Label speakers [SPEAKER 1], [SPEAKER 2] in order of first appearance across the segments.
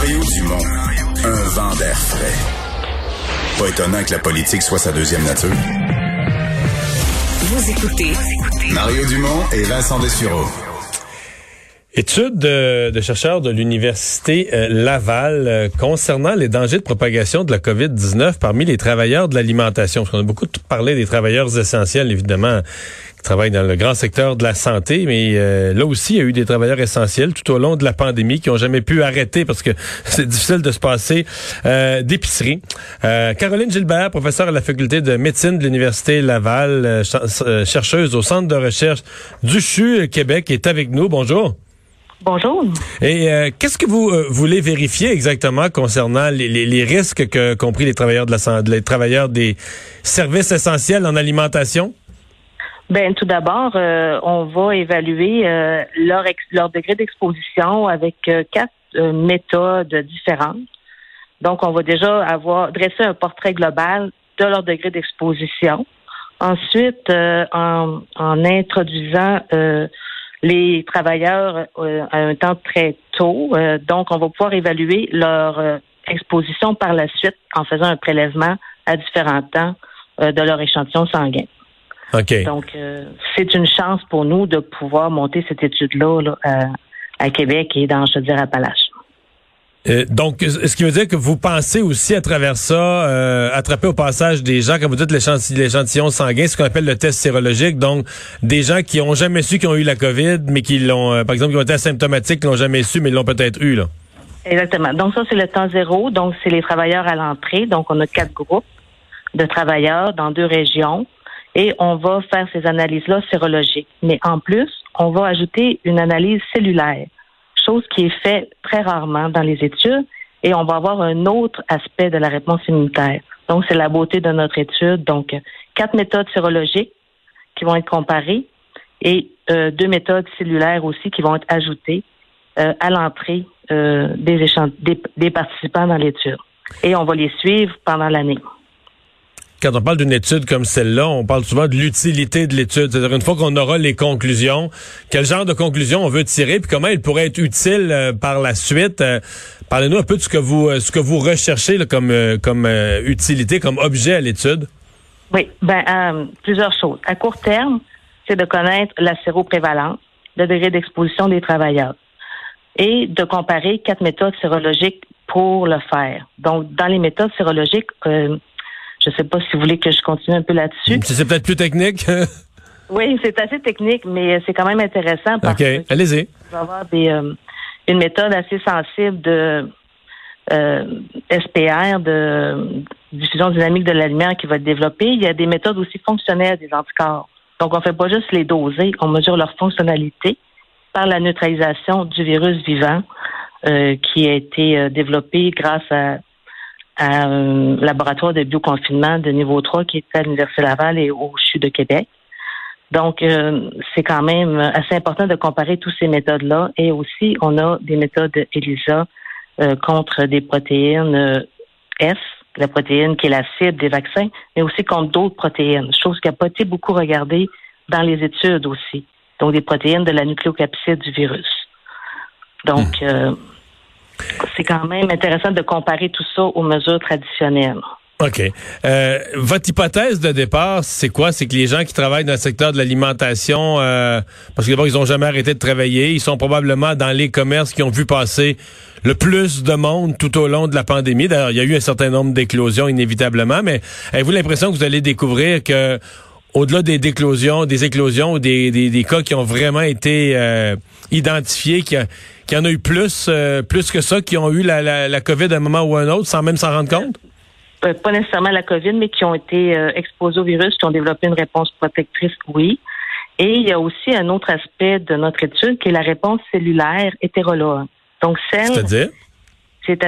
[SPEAKER 1] Mario Dumont, un vent d'air frais. Pas étonnant que la politique soit sa deuxième nature.
[SPEAKER 2] Vous écoutez
[SPEAKER 1] Mario Dumont et Vincent Dessureau.
[SPEAKER 3] Étude de, de chercheurs de l'Université euh, Laval euh, concernant les dangers de propagation de la COVID-19 parmi les travailleurs de l'alimentation. Parce qu'on a beaucoup parlé des travailleurs essentiels, évidemment, qui travaillent dans le grand secteur de la santé, mais euh, là aussi, il y a eu des travailleurs essentiels tout au long de la pandémie qui ont jamais pu arrêter parce que c'est difficile de se passer d'épicerie. Caroline Gilbert, professeure à la faculté de médecine de l'Université Laval, chercheuse au Centre de recherche du CHU Québec, est avec nous. Bonjour.
[SPEAKER 4] Bonjour.
[SPEAKER 3] Et euh, qu'est-ce que vous euh, voulez vérifier exactement concernant les, les, les risques que compris les travailleurs de la santé, les travailleurs des services essentiels en alimentation?
[SPEAKER 4] Ben tout d'abord, euh, on va évaluer leur, leur degré d'exposition avec quatre méthodes différentes. Donc, on va déjà avoir dressé un portrait global de leur degré d'exposition. Ensuite, en, en, introduisant les travailleurs euh, à un temps très tôt. Euh, donc, on va pouvoir évaluer leur euh, exposition par la suite en faisant un prélèvement à différents temps de leur échantillon sanguin. Donc, c'est une chance pour nous de pouvoir monter cette étude-là à, Québec et dans, je veux dire, Appalaches.
[SPEAKER 3] Euh, donc, ce qui veut dire que vous pensez aussi à travers ça, euh, attraper au passage des gens, quand vous dites l'échantillon sanguin, ce qu'on appelle le test sérologique, donc des gens qui ont jamais su qu'ils ont eu la COVID, mais qui l'ont, euh, par exemple, qui ont été asymptomatiques, qui l'ont jamais su, mais l'ont peut-être eu, là.
[SPEAKER 4] Exactement. Donc ça, c'est le temps zéro. Donc, c'est les travailleurs à l'entrée. Donc, on a quatre groupes de travailleurs dans deux régions et on va faire ces analyses-là sérologiques. Mais en plus, on va ajouter une analyse cellulaire chose qui est fait très rarement dans les études et on va avoir un autre aspect de la réponse immunitaire. Donc, c'est la beauté de notre étude. Donc, quatre méthodes sérologiques qui vont être comparées et euh, deux méthodes cellulaires aussi qui vont être ajoutées euh, à l'entrée euh, des participants dans l'étude. Et on va les suivre pendant l'année
[SPEAKER 3] quand on parle d'une étude comme celle-là, on parle souvent de l'utilité de l'étude. C'est-à-dire une fois qu'on aura les conclusions, quel genre de conclusions on veut tirer, puis comment elles pourraient être utiles euh, par la suite. Euh, parlez-nous un peu de ce que vous euh, ce que vous recherchez comme comme utilité, comme objet à l'étude.
[SPEAKER 4] Oui, ben plusieurs choses. À court terme, c'est de connaître la séroprévalence, le degré d'exposition des travailleurs, et de comparer quatre méthodes sérologiques pour le faire. Donc, dans les méthodes sérologiques, je ne sais pas si vous voulez que je continue un peu là-dessus.
[SPEAKER 3] C'est peut-être plus technique.
[SPEAKER 4] oui, c'est assez technique, mais c'est quand même intéressant.
[SPEAKER 3] Parce OK, allez-y.
[SPEAKER 4] va avoir des, euh, une méthode assez sensible de euh, SPR, de diffusion dynamique de la lumière qui va être développée. Il y a des méthodes aussi fonctionnelles des anticorps. Donc, on ne fait pas juste les doser, on mesure leur fonctionnalité par la neutralisation du virus vivant euh, qui a été développé grâce à à un laboratoire de bioconfinement de niveau 3 qui est à l'Université Laval et au CHU de Québec. Donc, euh, c'est quand même assez important de comparer toutes ces méthodes-là. Et aussi, on a des méthodes ELISA euh, contre des protéines euh, S, la protéine qui est la cible des vaccins, mais aussi contre d'autres protéines, chose qui n'a pas été beaucoup regardée dans les études aussi. Donc, des protéines de la nucléocapside du virus. Donc, hmm c'est quand même intéressant de comparer tout ça aux mesures traditionnelles.
[SPEAKER 3] OK. Euh, votre hypothèse de départ, c'est quoi? C'est que les gens qui travaillent dans le secteur de l'alimentation, euh, parce que d'abord, ils n'ont jamais arrêté de travailler, ils sont probablement dans les commerces qui ont vu passer le plus de monde tout au long de la pandémie. D'ailleurs, il y a eu un certain nombre d'éclosions, inévitablement, mais avez-vous l'impression que vous allez découvrir que au-delà des éclosions, des éclosions ou des, des, cas qui ont vraiment été euh, identifiés, qu'il y, en a eu plus, euh, plus que ça, qui ont eu la, la, la, COVID à un moment ou un autre sans même s'en rendre compte?
[SPEAKER 4] Euh, pas nécessairement la COVID, mais qui ont été exposés au virus, qui ont développé une réponse protectrice, oui. Et il y a aussi un autre aspect de notre étude qui est la réponse cellulaire hétérologue. Donc, celle.
[SPEAKER 3] C'est-à-dire?
[SPEAKER 4] C'est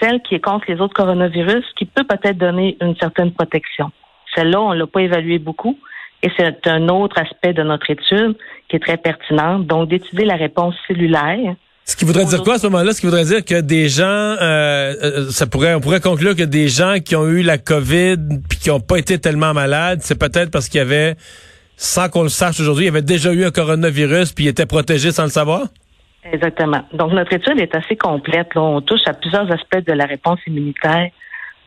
[SPEAKER 4] celle qui est contre les autres coronavirus, qui peut peut-être donner une certaine protection. Celle-là, on ne l'a pas évaluée beaucoup. Et c'est un autre aspect de notre étude qui est très pertinent. Donc, d'étudier la réponse cellulaire.
[SPEAKER 3] Ce qui voudrait dire quoi à ce moment-là? Ce qui voudrait dire que des gens, euh, euh, ça pourrait, on pourrait conclure que des gens qui ont eu la COVID puis qui n'ont pas été tellement malades, c'est peut-être parce qu'il y avait, sans qu'on le sache aujourd'hui, il y avait déjà eu un coronavirus puis ils étaient protégés sans le savoir?
[SPEAKER 4] Exactement. Donc, notre étude est assez complète. Là. On touche à plusieurs aspects de la réponse immunitaire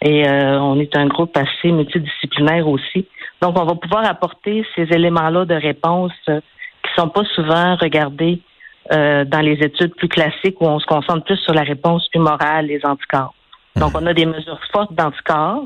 [SPEAKER 4] et euh, on est un groupe assez multidisciplinaire aussi. Donc, on va pouvoir apporter ces éléments-là de réponse euh, qui sont pas souvent regardés euh, dans les études plus classiques où on se concentre plus sur la réponse humorale, les anticorps. Donc, on a des mesures fortes d'anticorps,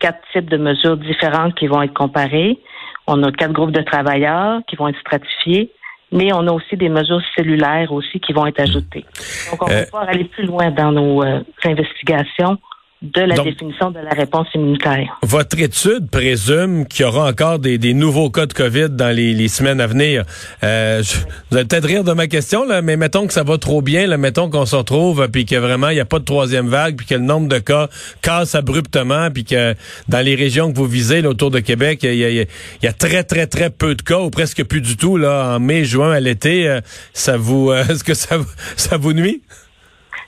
[SPEAKER 4] quatre types de mesures différentes qui vont être comparées. On a quatre groupes de travailleurs qui vont être stratifiés mais on a aussi des mesures cellulaires aussi qui vont être ajoutées. Donc, on va pouvoir aller plus loin dans nos investigations de la définition de la réponse immunitaire.
[SPEAKER 3] Votre étude présume qu'il y aura encore des, nouveaux cas de COVID dans les, semaines à venir. Euh, vous allez peut-être rire de ma question, là, mais mettons que ça va trop bien, là, mettons qu'on se retrouve, puis que vraiment il n'y a pas de troisième vague, puis que le nombre de cas casse abruptement, puis que dans les régions que vous visez là, autour de Québec, il y, a, très très très peu de cas, ou presque plus du tout là en mai, juin, à l'été. Euh, ça vous, euh, est-ce que ça, ça vous nuit?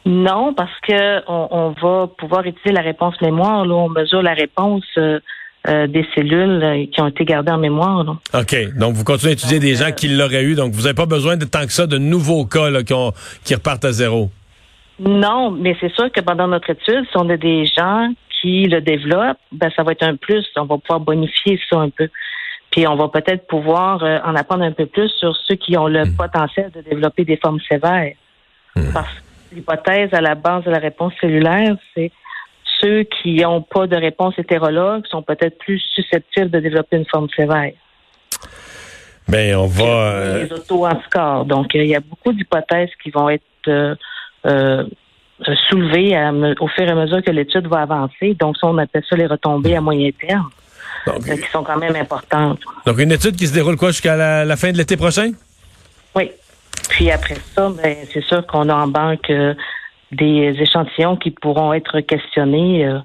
[SPEAKER 4] Non, parce que on, va pouvoir utiliser la réponse mémoire. Là, on mesure la réponse euh, euh, des cellules euh, qui ont été gardées en mémoire.
[SPEAKER 3] OK. Donc, vous continuez à étudier des gens qui l'auraient eu. Donc, vous n'avez pas besoin de tant que ça de nouveaux cas là, qui, qui repartent à zéro.
[SPEAKER 4] Non, mais c'est sûr que pendant notre étude, si on a des gens qui le développent, ben ça va être un plus. On va pouvoir bonifier ça un peu. Puis on va peut-être pouvoir en apprendre un peu plus sur ceux qui ont le hmm. potentiel de développer des formes sévères. Hmm. Parce l'hypothèse à la base de la réponse cellulaire, c'est ceux qui n'ont pas de réponse hétérologue sont peut-être plus susceptibles de développer une forme sévère.
[SPEAKER 3] Bien, on va.
[SPEAKER 4] Les euh, auto-anticorps. Donc, il y a beaucoup d'hypothèses qui vont être euh, euh, soulevées au fur et à mesure que l'étude va avancer. Donc, ça, on appelle ça les retombées à moyen terme, qui sont quand même importantes.
[SPEAKER 3] Donc, une étude qui se déroule quoi jusqu'à la fin de l'été prochain?
[SPEAKER 4] Oui. Puis après ça, ben, c'est sûr qu'on a en banque euh, des échantillons qui pourront être questionnés euh,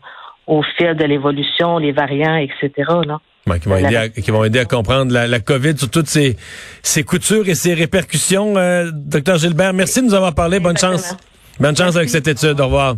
[SPEAKER 4] au fil de l'évolution, les variants, etc. Là.
[SPEAKER 3] qui, vont aider à, qui vont aider à comprendre la, la COVID sur toutes ses, ses coutures et ses répercussions. Euh, docteur Gilbert, merci de nous avoir parlé. Bonne chance. Bonne chance avec cette étude. Au revoir.